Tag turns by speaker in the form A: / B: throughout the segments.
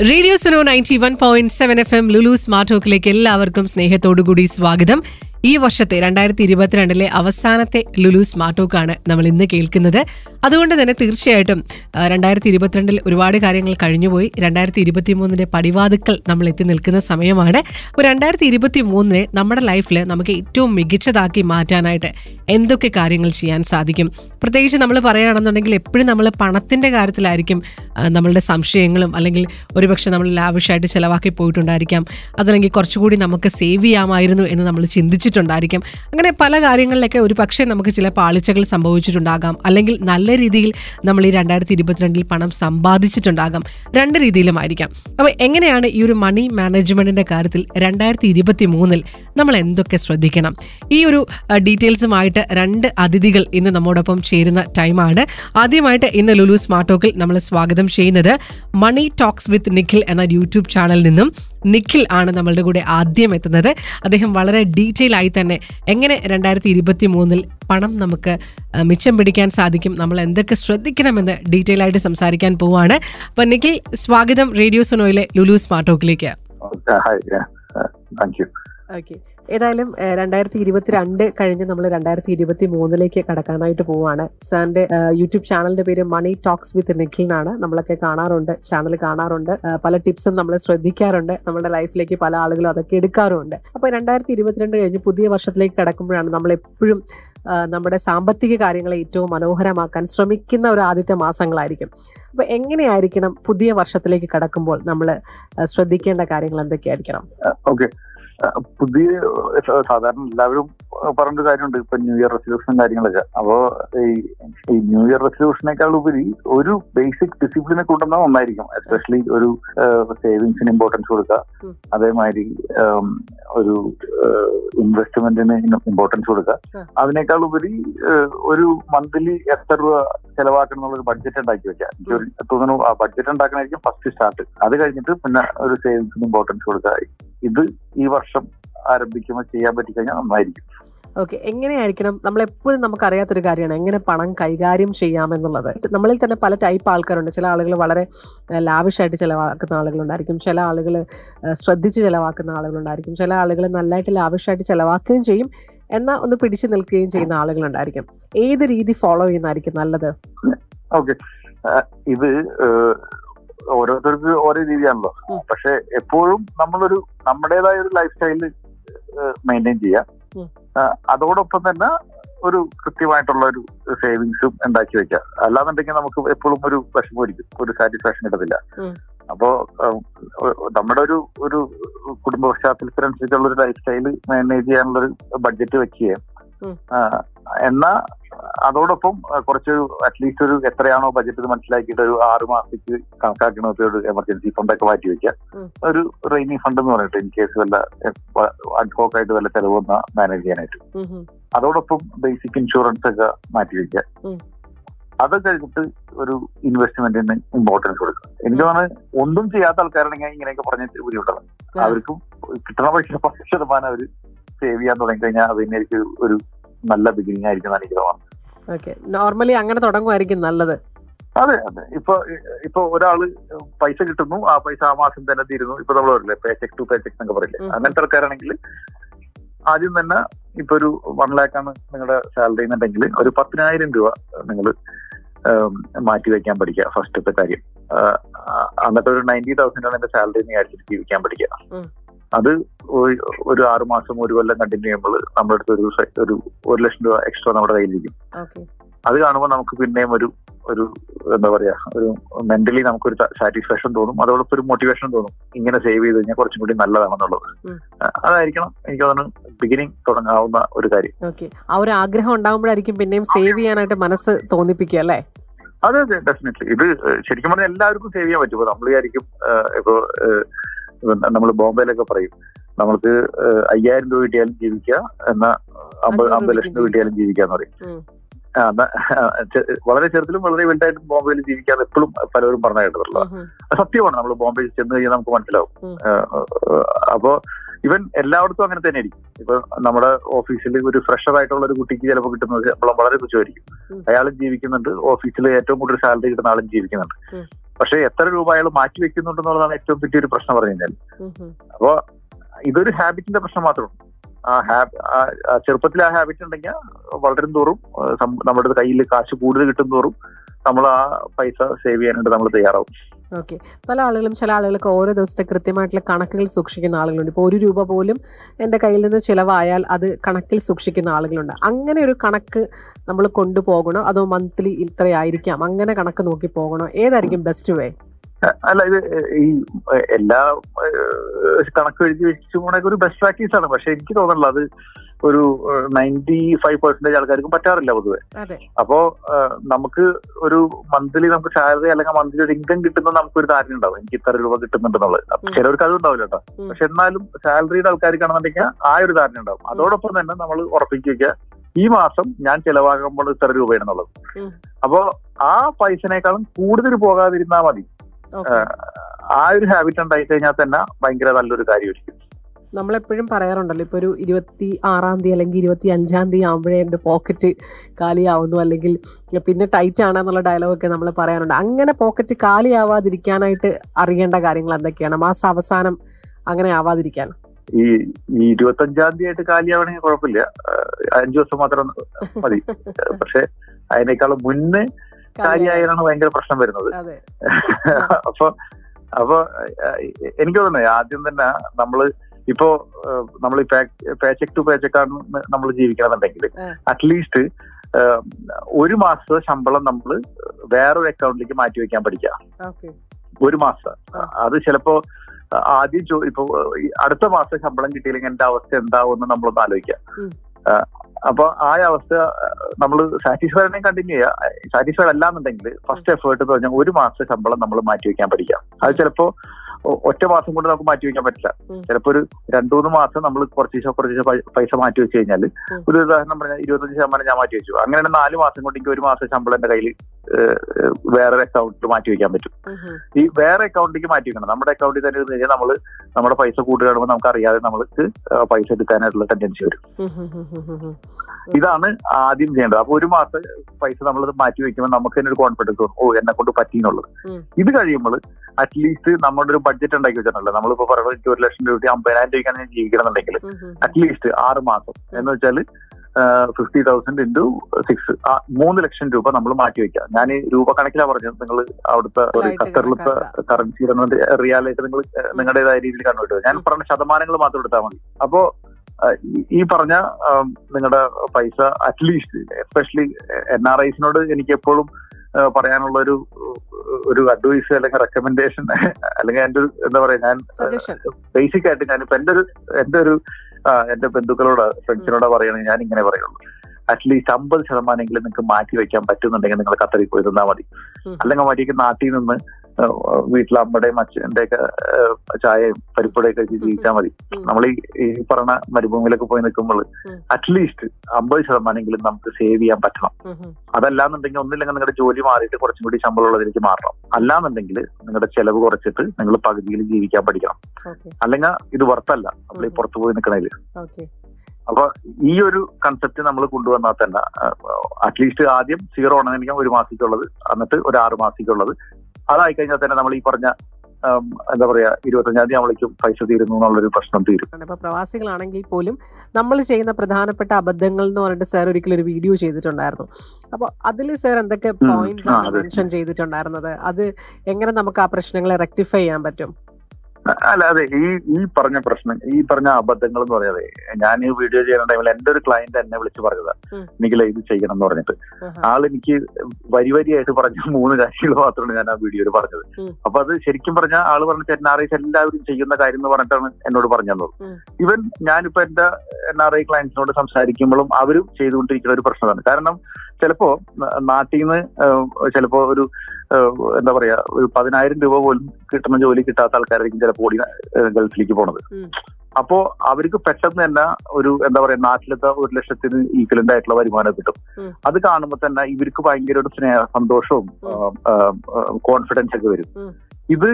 A: Radio Suno ninety one point seven F M Lulu smart ടോക്കിലേക്ക് എല്ലാവർക്കും സ്നേഹത്തോടുകൂടി സ്വാഗതം. ഈ വർഷത്തെ രണ്ടായിരത്തി ഇരുപത്തിരണ്ടിലെ അവസാനത്തെ ലുലു സ്മാർട്ട് ടോക്കാണ് നമ്മൾ ഇന്ന് കേൾക്കുന്നത്. അതുകൊണ്ട് തന്നെ തീർച്ചയായിട്ടും രണ്ടായിരത്തി ഇരുപത്തിരണ്ടിൽ ഒരുപാട് കാര്യങ്ങൾ കഴിഞ്ഞുപോയി. രണ്ടായിരത്തി ഇരുപത്തി മൂന്നിന്റെ പടിവാതുക്കൽ നമ്മൾ എത്തി നിൽക്കുന്ന സമയമാണ്. അപ്പോൾ രണ്ടായിരത്തി ഇരുപത്തി മൂന്നിനെ നമ്മുടെ ലൈഫിൽ നമുക്ക് ഏറ്റവും മികച്ചതാക്കി മാറ്റാനായിട്ട് എന്തൊക്കെ കാര്യങ്ങൾ ചെയ്യാൻ സാധിക്കും? പ്രത്യേകിച്ച് നമ്മൾ പറയുകയാണെന്നുണ്ടെങ്കിൽ എപ്പോഴും നമ്മൾ പണത്തിന്റെ കാര്യത്തിലായിരിക്കും നമ്മളുടെ സംശയങ്ങളും അല്ലെങ്കിൽ ഒരുപക്ഷെ നമ്മൾ ലാവിഷായിട്ട് ചിലവാക്കി പോയിട്ടുണ്ടായിരിക്കാം. അതല്ലെങ്കിൽ കുറച്ചുകൂടി നമുക്ക് സേവ് ചെയ്യാമായിരുന്നു എന്ന് നമ്മൾ ചിന്തിച്ചിട്ടുണ്ടായിരിക്കും അങ്ങനെ പല കാര്യങ്ങളിലൊക്കെ ഒരു പക്ഷേ നമുക്ക് ചില പാളിച്ചകൾ സംഭവിച്ചിട്ടുണ്ടാകാം. അല്ലെങ്കിൽ നല്ല രീതിയിൽ നമ്മൾ ഈ രണ്ടായിരത്തി ഇരുപത്തിരണ്ടിൽ പണം സമ്പാദിച്ചിട്ടുണ്ടാകാം. രണ്ട് രീതിയിലുമായിരിക്കാം. അപ്പോൾ എങ്ങനെയാണ് ഈ ഒരു മണി മാനേജ്മെന്റിന്റെ കാര്യത്തിൽ രണ്ടായിരത്തി ഇരുപത്തി മൂന്നിൽ നമ്മൾ എന്തൊക്കെ ശ്രദ്ധിക്കണം? ഈ ഒരു ഡീറ്റെയിൽസുമായിട്ട് രണ്ട് അതിഥികൾ ഇന്ന് നമ്മോടൊപ്പം ചേരുന്ന ടൈമാണ്. ആദ്യമായിട്ട് ഇന്ന് ലുലു സ്മാർട്ട് ടോക്കിൽ നമ്മൾ സ്വാഗതം ചെയ്യുന്നത് മണി ടോക്സ് വിത്ത് നിഖിൽ എന്ന യൂട്യൂബ് ചാനലിൽ നിന്നും നിഖിൽ ആണ് നമ്മളുടെ കൂടെ ആദ്യം എത്തുന്നത്. അദ്ദേഹം വളരെ ഡീറ്റെയിൽ ആയി തന്നെ എങ്ങനെ രണ്ടായിരത്തി ഇരുപത്തി മൂന്നിൽ പണം നമുക്ക് മിച്ചം പിടിക്കാൻ സാധിക്കും നമ്മൾ എന്തൊക്കെ ശ്രദ്ധിക്കണമെന്ന് ഡീറ്റെയിൽ ആയിട്ട് സംസാരിക്കാൻ പോവാണ്. അപ്പൊ നിഖിൽ സ്വാഗതം റേഡിയോ സുനോയിലെ ലുലു സ്മാർട്ട് ടോക്കിലേക്ക്.
B: യു
A: ഓക്കെ ഏതായാലും രണ്ടായിരത്തി രണ്ടായിരത്തി ഇരുപത്തിരണ്ട് കഴിഞ്ഞ് നമ്മൾ രണ്ടായിരത്തി ഇരുപത്തി മൂന്നിലേക്ക് കടക്കാനായിട്ട് പോവാണ്. സാറിന്റെ യൂട്യൂബ് ചാനലിന്റെ പേര് മണി ടോക്സ് വിത്ത് നിഖിൽ എന്നാണ്. നമ്മളൊക്കെ കാണാറുണ്ട് ചാനൽ കാണാറുണ്ട്. പല ടിപ്സും നമ്മൾ ശ്രദ്ധിക്കാറുണ്ട്. നമ്മുടെ ലൈഫിലേക്ക് പല ആളുകളും അതൊക്കെ എടുക്കാറുമുണ്ട്. അപ്പോൾ രണ്ടായിരത്തി ഇരുപത്തിരണ്ട് കഴിഞ്ഞ് പുതിയ വർഷത്തിലേക്ക് കടക്കുമ്പോഴാണ് നമ്മൾ എപ്പോഴും നമ്മുടെ സാമ്പത്തിക കാര്യങ്ങളെ ഏറ്റവും മനോഹരമാക്കാൻ ശ്രമിക്കുന്ന ഒരു ആദ്യത്തെ മാസങ്ങളായിരിക്കും. അപ്പോൾ എങ്ങനെയായിരിക്കണം പുതിയ വർഷത്തിലേക്ക് കടക്കുമ്പോൾ നമ്മൾ ശ്രദ്ധിക്കേണ്ട കാര്യങ്ങൾ എന്തൊക്കെയായിരിക്കണം?
B: ഓക്കെ പുതിയ സാധാരണ എല്ലാവരും പറഞ്ഞൊരു കാര്യമുണ്ട്. ഇപ്പൊ ന്യൂ ഇയർ റെസൊല്യൂഷനും കാര്യങ്ങളൊക്കെ. അപ്പോ ഈ ന്യൂ ഇയർ റെസൊല്യൂഷനേക്കാൾ ഉപരി ഒരു ബേസിക് ഡിസിപ്ലിനെ കൊണ്ടുവന്നാൽ ഒന്നായിരിക്കും എസ്പെഷ്യലി ഒരു സേവിങ്സിന് ഇമ്പോർട്ടൻസ് കൊടുക്കുക. അതേമാതിരി ഒരു ഇൻവെസ്റ്റ്മെന്റിന് ഇമ്പോർട്ടൻസ് കൊടുക്കുക. അതിനേക്കാൾ ഉപരി ഒരു മന്ത്ലി എത്ര രൂപ ചെലവാക്കണം എന്നുള്ള ഒരു ബഡ്ജറ്റ് ഉണ്ടാക്കി വെക്കുക. എനിക്ക് തോന്നുന്നു ആ ബഡ്ജറ്റ് ഉണ്ടാക്കണമായിരിക്കും ഫസ്റ്റ് സ്റ്റാർട്ട് അത് കഴിഞ്ഞിട്ട് പിന്നെ ഒരു സേവിങ്സിന് ഇമ്പോർട്ടൻസ് കൊടുക്കുക. ഇത് ഈ വർഷം ആരംഭിക്കുമ്പോൾ ചെയ്യാൻ പറ്റിക്കഴിഞ്ഞാൽ നന്നായിരിക്കും.
A: ഓക്കെ എങ്ങനെയായിരിക്കണം? നമ്മളെപ്പോഴും നമുക്കറിയാത്തൊരു കാര്യമാണ് എങ്ങനെ പണം കൈകാര്യം ചെയ്യാമെന്നുള്ളത്. നമ്മളിൽ തന്നെ പല ടൈപ്പ് ആൾക്കാരുണ്ട്. ചില ആളുകൾ വളരെ ലാവിഷായിട്ട് ചിലവാക്കുന്ന ആളുകളുണ്ടായിരിക്കും. ചില ആളുകൾ ശ്രദ്ധിച്ച് ചിലവാക്കുന്ന ആളുകളുണ്ടായിരിക്കും. ചില ആളുകൾ നല്ലതായിട്ട് ലാവിഷായിട്ട് ചിലവാക്കുകയും ചെയ്യും. എന്നാൽ ഒന്ന് പിടിച്ചു നിൽക്കുകയും ചെയ്യുന്ന ആളുകളുണ്ടായിരിക്കും. ഏത് രീതി ഫോളോ ചെയ്യുന്നതായിരിക്കും നല്ലത്?
B: ഓക്കെ ഇത് ഓരോരുത്തർക്ക് ഓരോ രീതിയാണല്ലോ. പക്ഷെ എപ്പോഴും നമ്മളൊരു നമ്മുടേതായ ഒരു ലൈഫ് സ്റ്റൈൽ മെയിന്റെയിൻ ചെയ്യാം അതോടൊപ്പം തന്നെ ഒരു കൃത്യമായിട്ടുള്ള ഒരു സേവിങ്സും ഉണ്ടാക്കി വെക്കാം അല്ലാന്നുണ്ടെങ്കിൽ നമുക്ക് എപ്പോഴും ഒരു വിഷമമായിരിക്കും ഒരു സാറ്റിസ്ഫാക്ഷൻ കിട്ടത്തില്ല. അപ്പോ നമ്മുടെ ഒരു ഒരു കുടുംബ പശ്ചാത്തലത്തിനനുസരിച്ചുള്ള ഒരു ലൈഫ് സ്റ്റൈൽ മാനേജ് ചെയ്യാനുള്ള ഒരു ബഡ്ജറ്റ് വെക്കുകയും. എന്നാ അതോടൊപ്പം കുറച്ച് അറ്റ്ലീസ്റ്റ് ഒരു എത്രയാണോ ബഡ്ജറ്റ് മനസ്സിലാക്കിയിട്ട് ഒരു ആറ് മാസത്തേക്ക് കണക്കാക്കണമൊക്കെ ഒരു എമർജൻസി ഫണ്ടൊക്കെ മാറ്റി വെക്കുക. ഒരു റെയിനി ഫണ്ട് എന്ന് പറഞ്ഞിട്ട് ഇൻ കേസ് വല്ല അഡ്ഹോക്ക് ആയിട്ട് വല്ല ചെലവ് വന്നാൽ മാനേജ് ചെയ്യാനായിട്ട്. അതോടൊപ്പം ബേസിക് ഇൻഷുറൻസ് ഒക്കെ മാറ്റി വെക്കുക. അത് കഴിഞ്ഞിട്ട് ഒരു ഇൻവെസ്റ്റ്മെന്റിന് ഇമ്പോർട്ടൻസ് കൊടുക്കുക. എനിക്ക് തോന്നുന്നത് ഒന്നും ചെയ്യാത്ത ആൾക്കാരാണെങ്കിൽ ഇങ്ങനെയൊക്കെ പറഞ്ഞ ബുദ്ധിമുട്ടാണ്. അവർക്കും കിട്ടണ പൈസ പത്ത് ശതമാനം അവർ സേവ് ചെയ്യാൻ തുടങ്ങി കഴിഞ്ഞാൽ അത് തന്നെ ഒരു നല്ല ബിഗിനിങ് ആയിരിക്കും എന്നാണ് എനിക്ക് തോന്നുന്നത്.
A: ഓക്കെ നോർമലി അങ്ങനെ തുടങ്ങുമായിരിക്കും നല്ലത്.
B: അതെ അതെ. ഇപ്പൊ ഇപ്പൊ ഒരാൾ പൈസ കിട്ടുന്നു ആ പൈസ ആ മാസം തന്നെ തീരുന്നു. ഇപ്പൊ നമ്മൾ പറയില്ലേ pay cheque to pay cheque എന്നൊക്കെ പറയില്ലേ. അങ്ങനത്തെ ആൾക്കാരാണെങ്കിൽ ആദ്യം തന്നെ ഇപ്പൊ ഒരു വൺ ലാക്ക് ആണ് നിങ്ങളുടെ സാലറി എന്നുണ്ടെങ്കിൽ ഒരു പത്തിനായിരം രൂപ നിങ്ങൾ മാറ്റി വെക്കാൻ പഠിക്കുക ഫസ്റ്റത്തെ കാര്യം. അന്നത്തെ എന്നിട്ട് ഒരു നയന്റി തൗസൻഡ് ആണ് എന്റെ സാലറി നീ വിചാരിച്ചിട്ട് ജീവിക്കാൻ പഠിക്കുക. അത് ഒരു- ആറുമാസം മാസം ഒരു കൊല്ലം കണ്ടിന്യൂ ചെയ്യുമ്പോൾ നമ്മുടെ അടുത്ത് ഒരു ഒരു ഒരു ലക്ഷം രൂപ എക്സ്ട്രാ നമ്മുടെ കയ്യിലിരിക്കും. അത് കാണുമ്പോൾ നമുക്ക് പിന്നെയും ഒരു ഒരു എന്താ പറയാ ഒരു മെന്റലി നമുക്കൊരു സാറ്റിസ്ഫാക്ഷൻ തോന്നും. അതോടൊപ്പം ഒരു മോട്ടിവേഷൻ തോന്നും. ഇങ്ങനെ സേവ് ചെയ്ത് കഴിഞ്ഞാൽ കുറച്ചും കൂടി നല്ലതാണെന്നുള്ളത്. അതായിരിക്കണം. എനിക്ക് തോന്നുന്നു ബിഗിനിങ് തുടങ്ങാവുന്ന ഒരു കാര്യം.
A: ആ ഒരു ആഗ്രഹം ഉണ്ടാകുമ്പോഴായിരിക്കും പിന്നെയും സേവ് ചെയ്യാനായിട്ട് മനസ്സ് തോന്നിപ്പിക്കുക അല്ലേ?
B: അതെ അതെ ഡെഫിനറ്റ്ലി ഇത് ശരിക്കും പറഞ്ഞാൽ എല്ലാവർക്കും സേവ് ചെയ്യാൻ പറ്റും. നമ്മൾ വിചാരിക്കും ഇപ്പൊ നമ്മൾ ബോംബെയിലൊക്കെ പറയും. നമ്മൾക്ക് അയ്യായിരം രൂപ കിട്ടിയാലും ജീവിക്കുക എന്ന അമ്പത് അമ്പത് ലക്ഷം രൂപ കിട്ടിയാലും ജീവിക്കാന്ന് പറയും. വളരെ ചെറുതിലും വളരെ വലുതായിട്ടും ബോംബെയിൽ ജീവിക്കാൻ എപ്പോഴും പലരും പറഞ്ഞു കേട്ടിട്ടുള്ള
A: ഉം ഉം.
B: അത് സത്യമാണ്. നമ്മൾ ബോംബെയിൽ ചെന്ന് കഴിഞ്ഞാൽ നമുക്ക് മനസ്സിലാവും. അപ്പോ ഇവൻ എല്ലായിടത്തും അങ്ങനെ തന്നെ ആയിരിക്കും ഇപ്പൊ നമ്മുടെ ഓഫീസിൽ ഒരു ഫ്രഷർ ആയിട്ടുള്ള ഒരു കുട്ടിക്ക് ചിലപ്പോൾ കിട്ടുന്നത് വളരെ തുച്ഛമായിരിക്കും. അയാളും ജീവിക്കുന്നുണ്ട്. ഓഫീസിൽ ഏറ്റവും കൂടുതൽ സാലറി കിട്ടുന്ന ആളും ജീവിക്കുന്നുണ്ട്. പക്ഷെ എത്ര രൂപ അയാൾ മാറ്റി വെക്കുന്നുണ്ടെന്നുള്ളതാണ് ഏറ്റവും വലിയൊരു പ്രശ്നം പറഞ്ഞു കഴിഞ്ഞാൽ. അപ്പോ ഇതൊരു ഹാബിറ്റിന്റെ പ്രശ്നം മാത്രമാണ് ആ ഹാബ് ചെറുപ്പത്തിൽ ആ ഹാബിറ്റ് ഉണ്ടെങ്കിൽ വളരും തോറും നമ്മുടെ കയ്യിൽ കാശ് കൂടുതൽ കിട്ടും തോറും നമ്മൾ ആ പൈസ സേവ് ചെയ്യാനായിട്ട് നമ്മൾ തയ്യാറാവും.
A: ഓക്കെ പല ആളുകളും ചില ആളുകൾക്ക് ഓരോ ദിവസത്തെ കൃത്യമായിട്ടുള്ള കണക്കുകൾ സൂക്ഷിക്കുന്ന ആളുകളുണ്ട്. ഇപ്പോൾ ഒരു രൂപ പോലും എന്റെ കയ്യിൽ നിന്ന് ചിലവായാൽ അത് കണക്കിൽ സൂക്ഷിക്കുന്ന ആളുകളുണ്ട്. അങ്ങനെ ഒരു കണക്ക് നമ്മൾ കൊണ്ടുപോകണോ? അതോ മന്ത്ലി ഇത്രയായിരിക്കാം? അങ്ങനെ കണക്ക് നോക്കി പോകണോ? ഏതായിരിക്കും ബെസ്റ്റ് വേ
B: അല്ല ഇത് ഈ എല്ലാ കണക്ക് എഴുതി വെച്ച് പോണൊക്കെ ഒരു ബെസ്റ്റ് പ്രാക്ടീസ് ആണ്. പക്ഷെ എനിക്ക് തോന്നുന്നില്ല അത് ഒരു നയന്റി ഫൈവ് പെർസെന്റേജ് ആൾക്കാർക്കും പറ്റാറില്ല പൊതുവെ. അപ്പോ നമുക്ക് ഒരു മന്ത്ലി നമുക്ക് സാലറി അല്ലെങ്കിൽ മന്ത്ലി ഒരു ഇൻകം കിട്ടുന്ന നമുക്കൊരു ധാരണ ഉണ്ടാവും. എനിക്ക് ഇത്ര രൂപ കിട്ടുന്നുണ്ടെന്നുള്ളത്. ചിലവർക്ക് അത് ഉണ്ടാവില്ല കേട്ടോ. പക്ഷെ എന്നാലും സാലറിയുടെ ആൾക്കാർക്കാണെന്നുണ്ടെങ്കിൽ ആ ഒരു ധാരണ ഉണ്ടാവും. അതോടൊപ്പം തന്നെ നമ്മൾ ഉറപ്പിച്ചു വെക്കുക ഈ മാസം ഞാൻ ചെലവാകുമ്പോൾ ഇത്ര രൂപയാണെന്നുള്ളത്. അപ്പോ ആ പൈസനേക്കാളും കൂടുതൽ പോകാതിരുന്നാൽ മതി. ആ ഒരു ഹാബിറ്റ് ഉണ്ടായി കഴിഞ്ഞാൽ തന്നെ ഭയങ്കര നല്ലൊരു കാര്യമായിരിക്കും.
A: നമ്മളെപ്പോഴും പറയാറുണ്ടല്ലോ ഇപ്പോൾ ഒരു ഇരുപത്തി ആറാം തീയതി അല്ലെങ്കിൽ ഇരുപത്തി അഞ്ചാം തീയതി ആകുമ്പോഴേ എന്റെ പോക്കറ്റ് കാലിയാവുന്നു. അല്ലെങ്കിൽ പിന്നെ ടൈറ്റ് ആണെന്നുള്ള ഡയലോഗൊക്കെ നമ്മൾ പറയാറുണ്ട്. അങ്ങനെ പോക്കറ്റ് കാലിയാവാതിരിക്കാനായിട്ട് അറിയേണ്ട കാര്യങ്ങൾ എന്തൊക്കെയാണ്? മാസം അവസാനം അങ്ങനെ ആവാതിരിക്കാൻ.
B: ഈ ഈ ഇരുപത്തഞ്ചാം തീയതി ആയിട്ട് കാലിയാവണമെങ്കിൽ കുഴപ്പമില്ല. അഞ്ചു ദിവസം മാത്രം മതി. പക്ഷെ അതിനേക്കാളും മുന്നേ കാലിയായാലാണ് ഭയങ്കര പ്രശ്നം വരുന്നത്. അപ്പൊ അപ്പൊ എനിക്ക് തോന്നുന്നത് ആദ്യം തന്നെ നമ്മൾ ഇപ്പോ നമ്മൾ പേച്ചക് ടു പേച്ചക്കാണ് നമ്മൾ ജീവിക്കണമെന്നുണ്ടെങ്കിൽ. അറ്റ്ലീസ്റ്റ് ഒരു മാസത്തെ ശമ്പളം നമ്മൾ വേറൊരു അക്കൗണ്ടിലേക്ക് മാറ്റി വെക്കാൻ പഠിക്കുക. ഒരു മാസം. അത് ചിലപ്പോ ആദ്യം ഇപ്പോ അടുത്ത മാസം ശമ്പളം കിട്ടിയില്ലെങ്കിൽ എന്റെ അവസ്ഥ എന്താവും എന്ന് നമ്മളൊന്ന് ആലോചിക്കാം അപ്പൊ ആ അവസ്ഥ നമ്മൾ സാറ്റിസ്ഫൈഡ് ആണെങ്കിൽ കണ്ടിന്യൂ ചെയ്യുക സാറ്റിസ്ഫൈഡ് അല്ലാന്നുണ്ടെങ്കിൽ ഫസ്റ്റ് എഫേർട്ട് എന്ന് പറഞ്ഞാൽ ഒരു മാസത്തെ ശമ്പളം നമ്മൾ മാറ്റി വെക്കാൻ പഠിക്കാം. അത് ചിലപ്പോ ഒറ്റ മാസം കൊണ്ട് നമുക്ക് മാറ്റി വെക്കാൻ പറ്റില്ല.
A: ചിലപ്പോൾ
B: ചിലപ്പോ ഒരു രണ്ടുമൂന്ന് മാസം നമ്മൾ കുറച്ച് കുറച്ച് പൈസ മാറ്റി വെച്ച് കഴിഞ്ഞാൽ ഒരു ഉദാഹരണം പറഞ്ഞാൽ ഇരുപത്തഞ്ച് ശതമാനം ഞാൻ മാറ്റി വെച്ചു. അങ്ങനെ നാല് മാസം കൊണ്ട് എനിക്ക് ഒരു മാസം ശമ്പളം എന്റെ കയ്യിൽ വേറെ അക്കൗണ്ടിൽ മാറ്റി വെക്കാൻ പറ്റും. ഈ വേറെ അക്കൗണ്ടിലേക്ക് മാറ്റി വെക്കണം. നമ്മുടെ അക്കൗണ്ടിൽ തന്നെ ഇരുന്ന് കഴിഞ്ഞാൽ നമ്മൾ നമ്മുടെ പൈസ കൂട്ടുകയാണെങ്കിൽ നമുക്ക് അറിയാതെ നമ്മൾക്ക് പൈസ എടുക്കാനായിട്ടുള്ള ടെൻഡൻസി വരും. ഇതാണ് ആദ്യം ചെയ്യേണ്ടത്. അപ്പൊ ഒരു മാസം പൈസ നമ്മൾ മാറ്റി വെക്കുമ്പോൾ നമുക്ക് തന്നെ ഒരു കോൺഫിഡൻസ് ഓ എന്നെ കൊണ്ട്
A: പറ്റിയെന്നുള്ളത്.
B: ഇത് കഴിയുമ്പോൾ അറ്റ്ലീസ്റ്റ് നമ്മുടെ ഒരു ബഡ്ജറ്റ് ഉണ്ടാക്കി വെച്ചിട്ടുണ്ടല്ലോ. നമ്മളിപ്പോ പറയുന്നത് എനിക്ക് ഒരു ലക്ഷം രൂപ അമ്പതിനായിരം രൂപയ്ക്കാണ് ഞാൻ ജീവിക്കണമെന്നുണ്ടെങ്കിൽ അറ്റ്ലീസ്റ്റ് ആറ് മാസം. എന്ന് വെച്ചാൽ ഫിഫ്റ്റി തൗസൻഡ് ഇന്റു സിക്സ് മൂന്ന് ലക്ഷം രൂപ നമ്മൾ മാറ്റി വെക്കാം ഞാൻ രൂപ കണക്കിലാണ് പറഞ്ഞത്. നിങ്ങൾ അവിടുത്തെ ഒരു ഖത്തറിലത്തെ. കറൻസി റിയാലായിട്ട് നിങ്ങൾ നിങ്ങളുടേതായ രീതിയിൽ കൺവേർട്ട് ഞാൻ പറഞ്ഞ ശതമാനങ്ങൾ മാത്രം എടുത്താൽ മതി. അപ്പോ ഈ- പറഞ്ഞ നിങ്ങളുടെ പൈസ at least especially N R ഐസിനോട് എനിക്ക് എപ്പോഴും പറയാനുള്ള ഒരു ഒരു അഡ്വൈസ് അല്ലെങ്കിൽ റെക്കമെൻഡേഷൻ അല്ലെങ്കിൽ എന്റെ ഒരു എന്താ പറയാ ഞാൻ ബേസിക് ആയിട്ട് ഞാനിപ്പോ എന്റെ ഒരു എന്റെ ഒരു എന്റെ ബന്ധുക്കളോട് ഫ്രണ്ട്സിനോട് പറയുകയാണെങ്കിൽ ഞാൻ ഇങ്ങനെ പറയുള്ളൂ. അറ്റ്ലീസ്റ്റ് അമ്പത് ശതമാനമെങ്കിലും നിങ്ങൾക്ക് മാറ്റി വെക്കാൻ പറ്റുന്നുണ്ടെങ്കിൽ നിങ്ങൾ ഖത്തറിൽ പോയി നിന്നാൽ മതി. അല്ലെങ്കിൽ മടിക്ക് നാട്ടിൽ നിന്ന് വീട്ടിലെ അമ്മയുടെയും അച്ഛന്റെ ഒക്കെ ചായയും പരിപ്പുടയൊക്കെ വെച്ച് ജീവിച്ചാൽ മതി. നമ്മൾ ഈ പറഞ്ഞ മരുഭൂമിയിലൊക്കെ പോയി നിൽക്കുമ്പോൾ. അറ്റ്ലീസ്റ്റ് അമ്പത് ശതമാനമെങ്കിലും നമുക്ക് സേവ് ചെയ്യാൻ പറ്റണം. അതല്ലാന്നുണ്ടെങ്കിൽ ഒന്നില്ലെങ്കിൽ നിങ്ങളുടെ ജോലി മാറിയിട്ട് കുറച്ചും കൂടി ശമ്പളം ഉള്ളതിലേക്ക് മാറണം. അല്ലാന്നുണ്ടെങ്കിൽ നിങ്ങളുടെ ചെലവ് കുറച്ചിട്ട് നിങ്ങൾ പകുതിയിൽ ജീവിക്കാൻ പഠിക്കണം. അല്ലെങ്കിൽ ഇത് വർത്തല്ല നമ്മൾ ഈ. പുറത്തു പോയി
A: നിൽക്കണേൽ.
B: അപ്പൊ ഈ ഒരു കൺസെപ്റ്റ് നമ്മൾ കൊണ്ടുവന്നാൽ തന്നെ അറ്റ്ലീസ്റ്റ് ആദ്യം സീറോ ആണെങ്കിൽ ഒരു മാസത്തേക്കുള്ളത്. എന്നിട്ട് ഒരു ആറ് മാസത്തേക്കുള്ളത്. അതായി കഴിഞ്ഞാൽ തന്നെ നമ്മൾ ഈ പറഞ്ഞ എന്താ പറയാ ഇരുപത്തഞ്ചാം തീയതി ആവുമ്പോഴേക്കും പൈസ തീരുന്നു എന്നുള്ളൊരു പ്രശ്നം തീരും.
A: അപ്പൊ പ്രവാസികളാണെങ്കിൽ പോലും നമ്മൾ ചെയ്യുന്ന പ്രധാനപ്പെട്ട അബദ്ധങ്ങൾ എന്ന് പറഞ്ഞിട്ട് സാർ ഒരിക്കലും ഒരു വീഡിയോ ചെയ്തിട്ടുണ്ടായിരുന്നു. അപ്പൊ അതിൽ സാർ എന്തൊക്കെ. പോയിന്റ്സ് ആണ് മെൻഷൻ ചെയ്തിട്ടുണ്ടായിരുന്നത്? അത് എങ്ങനെ നമുക്ക് ആ പ്രശ്നങ്ങളെ റെക്ടിഫൈ ചെയ്യാൻ പറ്റും?
B: അല്ല അതെ ഈ ഈ പറഞ്ഞ പ്രശ്നം ഈ പറഞ്ഞ അബദ്ധങ്ങൾ എന്ന് പറയാതെ ഞാൻ ഈ വീഡിയോ ചെയ്യുന്ന ടൈമിൽ എന്റെ ഒരു ക്ലയന്റ് എന്നെ വിളിച്ച് പറഞ്ഞതാ. എനിക്ക് ഇത് ചെയ്യണം എന്ന് പറഞ്ഞിട്ട്. ആൾ എനിക്ക് വരി വരിയായിട്ട് പറഞ്ഞ മൂന്ന് കാര്യങ്ങൾ മാത്രമാണ് ഞാൻ ആ വീഡിയോയിൽ പറഞ്ഞത്. അപ്പൊ അത് ശരിക്കും പറഞ്ഞ ആൾ പറഞ്ഞ എൻ ആർ ഐസ് എല്ലാവരും ചെയ്യുന്ന കാര്യം എന്ന് പറഞ്ഞിട്ടാണ് എന്നോട് പറഞ്ഞത് തന്നത് ഇവൻ ഞാനിപ്പോ എന്റെ എൻ ആർ ഐ ക്ലയൻസിനോട് സംസാരിക്കുമ്പോഴും അവരും ചെയ്തുകൊണ്ടിരിക്കുന്ന ഒരു പ്രശ്നമാണ് കാരണം ചിലപ്പോ നാട്ടിൽ നിന്ന് ചിലപ്പോ ഒരു എന്താ പറയാ ഒരു പതിനായിരം രൂപ പോലും കിട്ടുന്ന ജോലി കിട്ടാത്ത ആൾക്കാരായിരിക്കും ചിലപ്പോൾ ഓടി ഗൾഫിലേക്ക് പോണത്. അപ്പോ അവർക്ക് പെട്ടെന്ന് തന്നെ ഒരു എന്താ പറയാ നാട്ടിലത്തെ ഒരു ലക്ഷത്തിന് ഈക്വലന്റ് ആയിട്ടുള്ള വരുമാനം കിട്ടും. അത് കാണുമ്പോൾ തന്നെ ഇവർക്ക് ഭയങ്കര ഒരു സ്നേഹ സന്തോഷവും കോൺഫിഡൻസ് ഒക്കെ വരും. ഇത്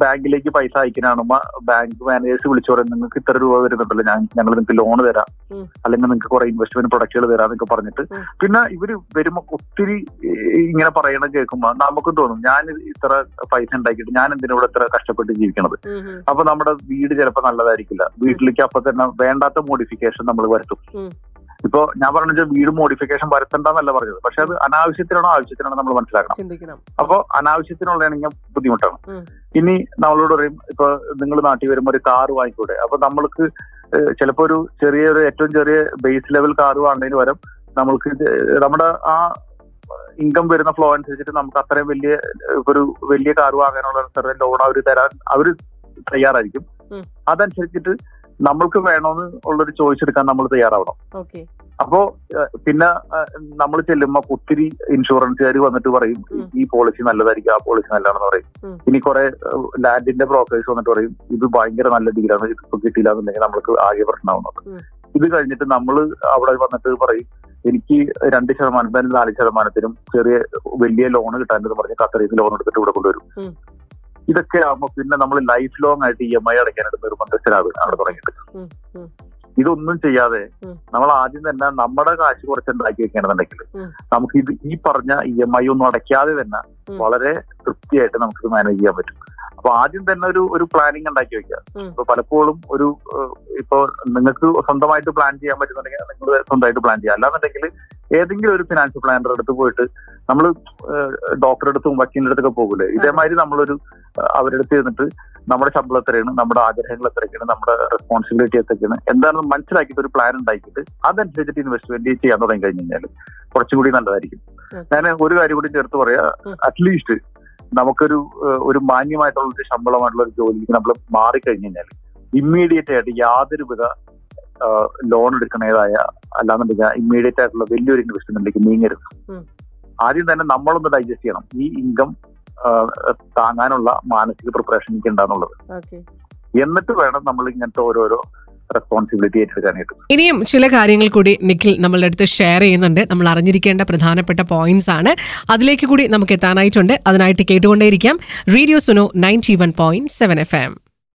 B: ബാങ്കിലേക്ക് പൈസ അയക്കാനാണ്? ബാങ്ക് മാനേജേഴ്സ് വിളിച്ചു പറയും നിങ്ങൾക്ക് ഇത്ര രൂപ വരുന്നുണ്ടല്ലോ ഞാൻ ഞങ്ങൾ നിങ്ങൾക്ക് ലോൺ തരാം. അല്ലെങ്കിൽ നിങ്ങൾക്ക് കുറെ ഇൻവെസ്റ്റ്മെന്റ് പ്രൊഡക്റ്റുകൾ തരാം എന്നൊക്കെ പറഞ്ഞിട്ട്. പിന്നെ ഇവർ വരുമ്പോ ഒത്തിരി ഇങ്ങനെ പറയണ കേൾക്കുമ്പോ നമുക്കും തോന്നും ഞാൻ ഇത്ര പൈസ ഉണ്ടാക്കിയിട്ട് ഞാൻ എന്തിനൂടെ ഇത്ര കഷ്ടപ്പെട്ട് ജീവിക്കണത്? അപ്പൊ നമ്മുടെ വീട് ചിലപ്പോ നല്ലതായിരിക്കില്ല. വീട്ടിലേക്ക് അപ്പൊ തന്നെ വേണ്ടാത്ത മോഡിഫിക്കേഷൻ നമ്മൾ വരുത്തും. ഇപ്പൊ ഞാൻ പറഞ്ഞത് വീട് മോഡിഫിക്കേഷൻ വരുത്തണ്ടെന്നല്ല പറഞ്ഞത്. പക്ഷെ അത് അനാവശ്യത്തിനാണോ ആവശ്യത്തിനാണോ നമ്മൾ മനസ്സിലാക്കണം. അപ്പൊ അനാവശ്യത്തിനുള്ളതാണെങ്കിൽ ബുദ്ധിമുട്ടാണ്. ഇനി നമ്മളോട് പറയും ഇപ്പൊ നിങ്ങൾ നാട്ടിൽ വരുമ്പോൾ ഒരു കാർ വാങ്ങിക്കൂടെ? അപ്പൊ നമ്മൾക്ക് ചിലപ്പോ ഒരു ചെറിയൊരു ഏറ്റവും ചെറിയ ബേസ് ലെവൽ കാർ വാങ്ങുന്നതിന് പകരം നമ്മൾക്ക് നമ്മുടെ ആ ഇൻകം വരുന്ന ഫ്ലോ അനുസരിച്ചിട്ട് നമുക്ക് അത്രയും വലിയ ഒരു വലിയ കാർ വാങ്ങാനുള്ള ലോൺ അവർ തരാൻ അവർ തയ്യാറായിരിക്കും. അതനുസരിച്ചിട്ട് നമ്മൾക്ക് വേണമെന്ന് ഉള്ളൊരു ചോയ്സ് എടുക്കാൻ നമ്മൾ തയ്യാറാവണം. അപ്പോ പിന്നെ നമ്മൾ ചെല്ലുമ്പോ ഒത്തിരി ഇൻഷുറൻസുകാർ വന്നിട്ട് പറയും ഈ പോളിസി നല്ലതായിരിക്കും ആ പോളിസി നല്ലതാണെന്ന് പറയും. ഇനി കുറെ ലാൻഡിന്റെ ബ്രോക്കേഴ്സ് വന്നിട്ട് പറയും ഇത് ഭയങ്കര നല്ല ഡീലാണ് ഇപ്പൊ കിട്ടിയില്ല എന്നുണ്ടെങ്കിൽ നമ്മൾക്ക് ആകെ പ്രശ്നമാവുന്നത് ഇത് കഴിഞ്ഞിട്ട് നമ്മൾ അവിടെ വന്നിട്ട് പറയും എനിക്ക് രണ്ട് ശതമാനത്തിനും നാല് ശതമാനത്തിനും ചെറിയ വലിയ ലോൺ കിട്ടാനെന്ന് പറഞ്ഞ് ഖത്തറിൽ ലോൺ എടുത്തിട്ട് ഇവിടെ കൊണ്ടുവരും. ഇതൊക്കെ ആകുമ്പോൾ പിന്നെ നമ്മൾ ലൈഫ് ലോങ് ആയിട്ട് ഇ എം ഐ അടയ്ക്കാനായിട്ട് നിർബന്ധത്തിലാവും അവിടെ തുടങ്ങിയിട്ട്. ഇതൊന്നും ചെയ്യാതെ നമ്മൾ ആദ്യം തന്നെ നമ്മുടെ കാശ് കുറച്ച് ഉണ്ടാക്കി വെക്കുകയാണെന്നുണ്ടെങ്കിൽ നമുക്ക് ഇത് ഈ പറഞ്ഞ ഇ എം ഐ ഒന്നും അടയ്ക്കാതെ തന്നെ. വളരെ തൃപ്തിയായിട്ട് നമുക്കിത് മാനേജ് ചെയ്യാൻ പറ്റും അപ്പൊ ആദ്യം തന്നെ ഒരു ഒരു പ്ലാനിങ് ഉണ്ടാക്കി വെക്കുക. ഇപ്പൊ പലപ്പോഴും ഒരു ഇപ്പോ നിങ്ങൾക്ക് സ്വന്തമായിട്ട് പ്ലാൻ ചെയ്യാൻ പറ്റുന്നുണ്ടെങ്കിൽ നിങ്ങൾ സ്വന്തമായിട്ട് പ്ലാൻ ചെയ്യുക. അല്ലാന്നുണ്ടെങ്കിൽ ഏതെങ്കിലും ഒരു ഫിനാൻഷ്യൽ പ്ലാനറുടെ അടുത്ത് പോയിട്ട് നമ്മൾ ഡോക്ടറുടെ അടുത്തും വക്കീലിന്റെ അടുത്തൊക്കെ പോകൂലേ? ഇതേമാതിരി നമ്മളൊരു അവരുടെ അടുത്ത് ചെന്നിട്ട് നമ്മുടെ ശമ്പളം എത്രയാണ് നമ്മുടെ ആഗ്രഹങ്ങൾ എത്രയൊക്കെയാണ് നമ്മുടെ റെസ്പോൺസിബിലിറ്റി എത്രയൊക്കെയാണ് എന്താണെന്ന് മനസ്സിലാക്കിയിട്ട് ഒരു പ്ലാൻ ഉണ്ടാക്കിയിട്ട് അതനുസരിച്ചിട്ട് ഇൻവെസ്റ്റ്മെന്റ് ചെയ്യാൻ തുടങ്ങി കഴിഞ്ഞു കഴിഞ്ഞാൽ കുറച്ചുകൂടി നല്ലതായിരിക്കും. ഞാൻ ഒരു കാര്യം കൂടി ചേർത്ത് പറയാ. അറ്റ്ലീസ്റ്റ് നമുക്കൊരു ഒരു മാന്യമായിട്ടുള്ള ഒരു ശമ്പളമായിട്ടുള്ള ഒരു ജോലിക്ക് നമ്മൾ മാറിക്കഴിഞ്ഞു കഴിഞ്ഞാൽ ഇമ്മീഡിയറ്റ് ആയിട്ട് യാതൊരുവിധ ലോൺ എടുക്കണേതായ അല്ലാന്നുണ്ടെങ്കിൽ ഇമ്മീഡിയറ്റ് ആയിട്ടുള്ള വലിയൊരു ഇൻവെസ്റ്റ്മെന്റിലേക്ക് നീങ്ങരുത്. ആദ്യം തന്നെ നമ്മളൊന്ന് ഡൈജസ്റ്റ് ചെയ്യണം. ഈ ഇൻകം താങ്ങാനുള്ള മാനസിക പ്രിപ്പറേഷൻ എനിക്ക് ഉണ്ടാന്നുള്ളത് എന്നിട്ട് വേണം നമ്മൾ ഇങ്ങനത്തെ ഓരോരോ റെസ്പോൺസിബിലിറ്റി ഏറ്റെടുക്കാനായിട്ട്
A: ഇനിയും ചില കാര്യങ്ങൾ കൂടി നിഖിൽ നമ്മളുടെ അടുത്ത് ഷെയർ ചെയ്യുന്നുണ്ട്. നമ്മൾ അറിഞ്ഞിരിക്കേണ്ട പ്രധാനപ്പെട്ട പോയിന്റ്സ് ആണ്. അതിലേക്ക് കൂടി നമുക്ക് എത്താനായിട്ടുണ്ട്. അതിനായിട്ട് കേട്ടുകൊണ്ടേയിരിക്കാം. Radio Suno ninety one point seven F M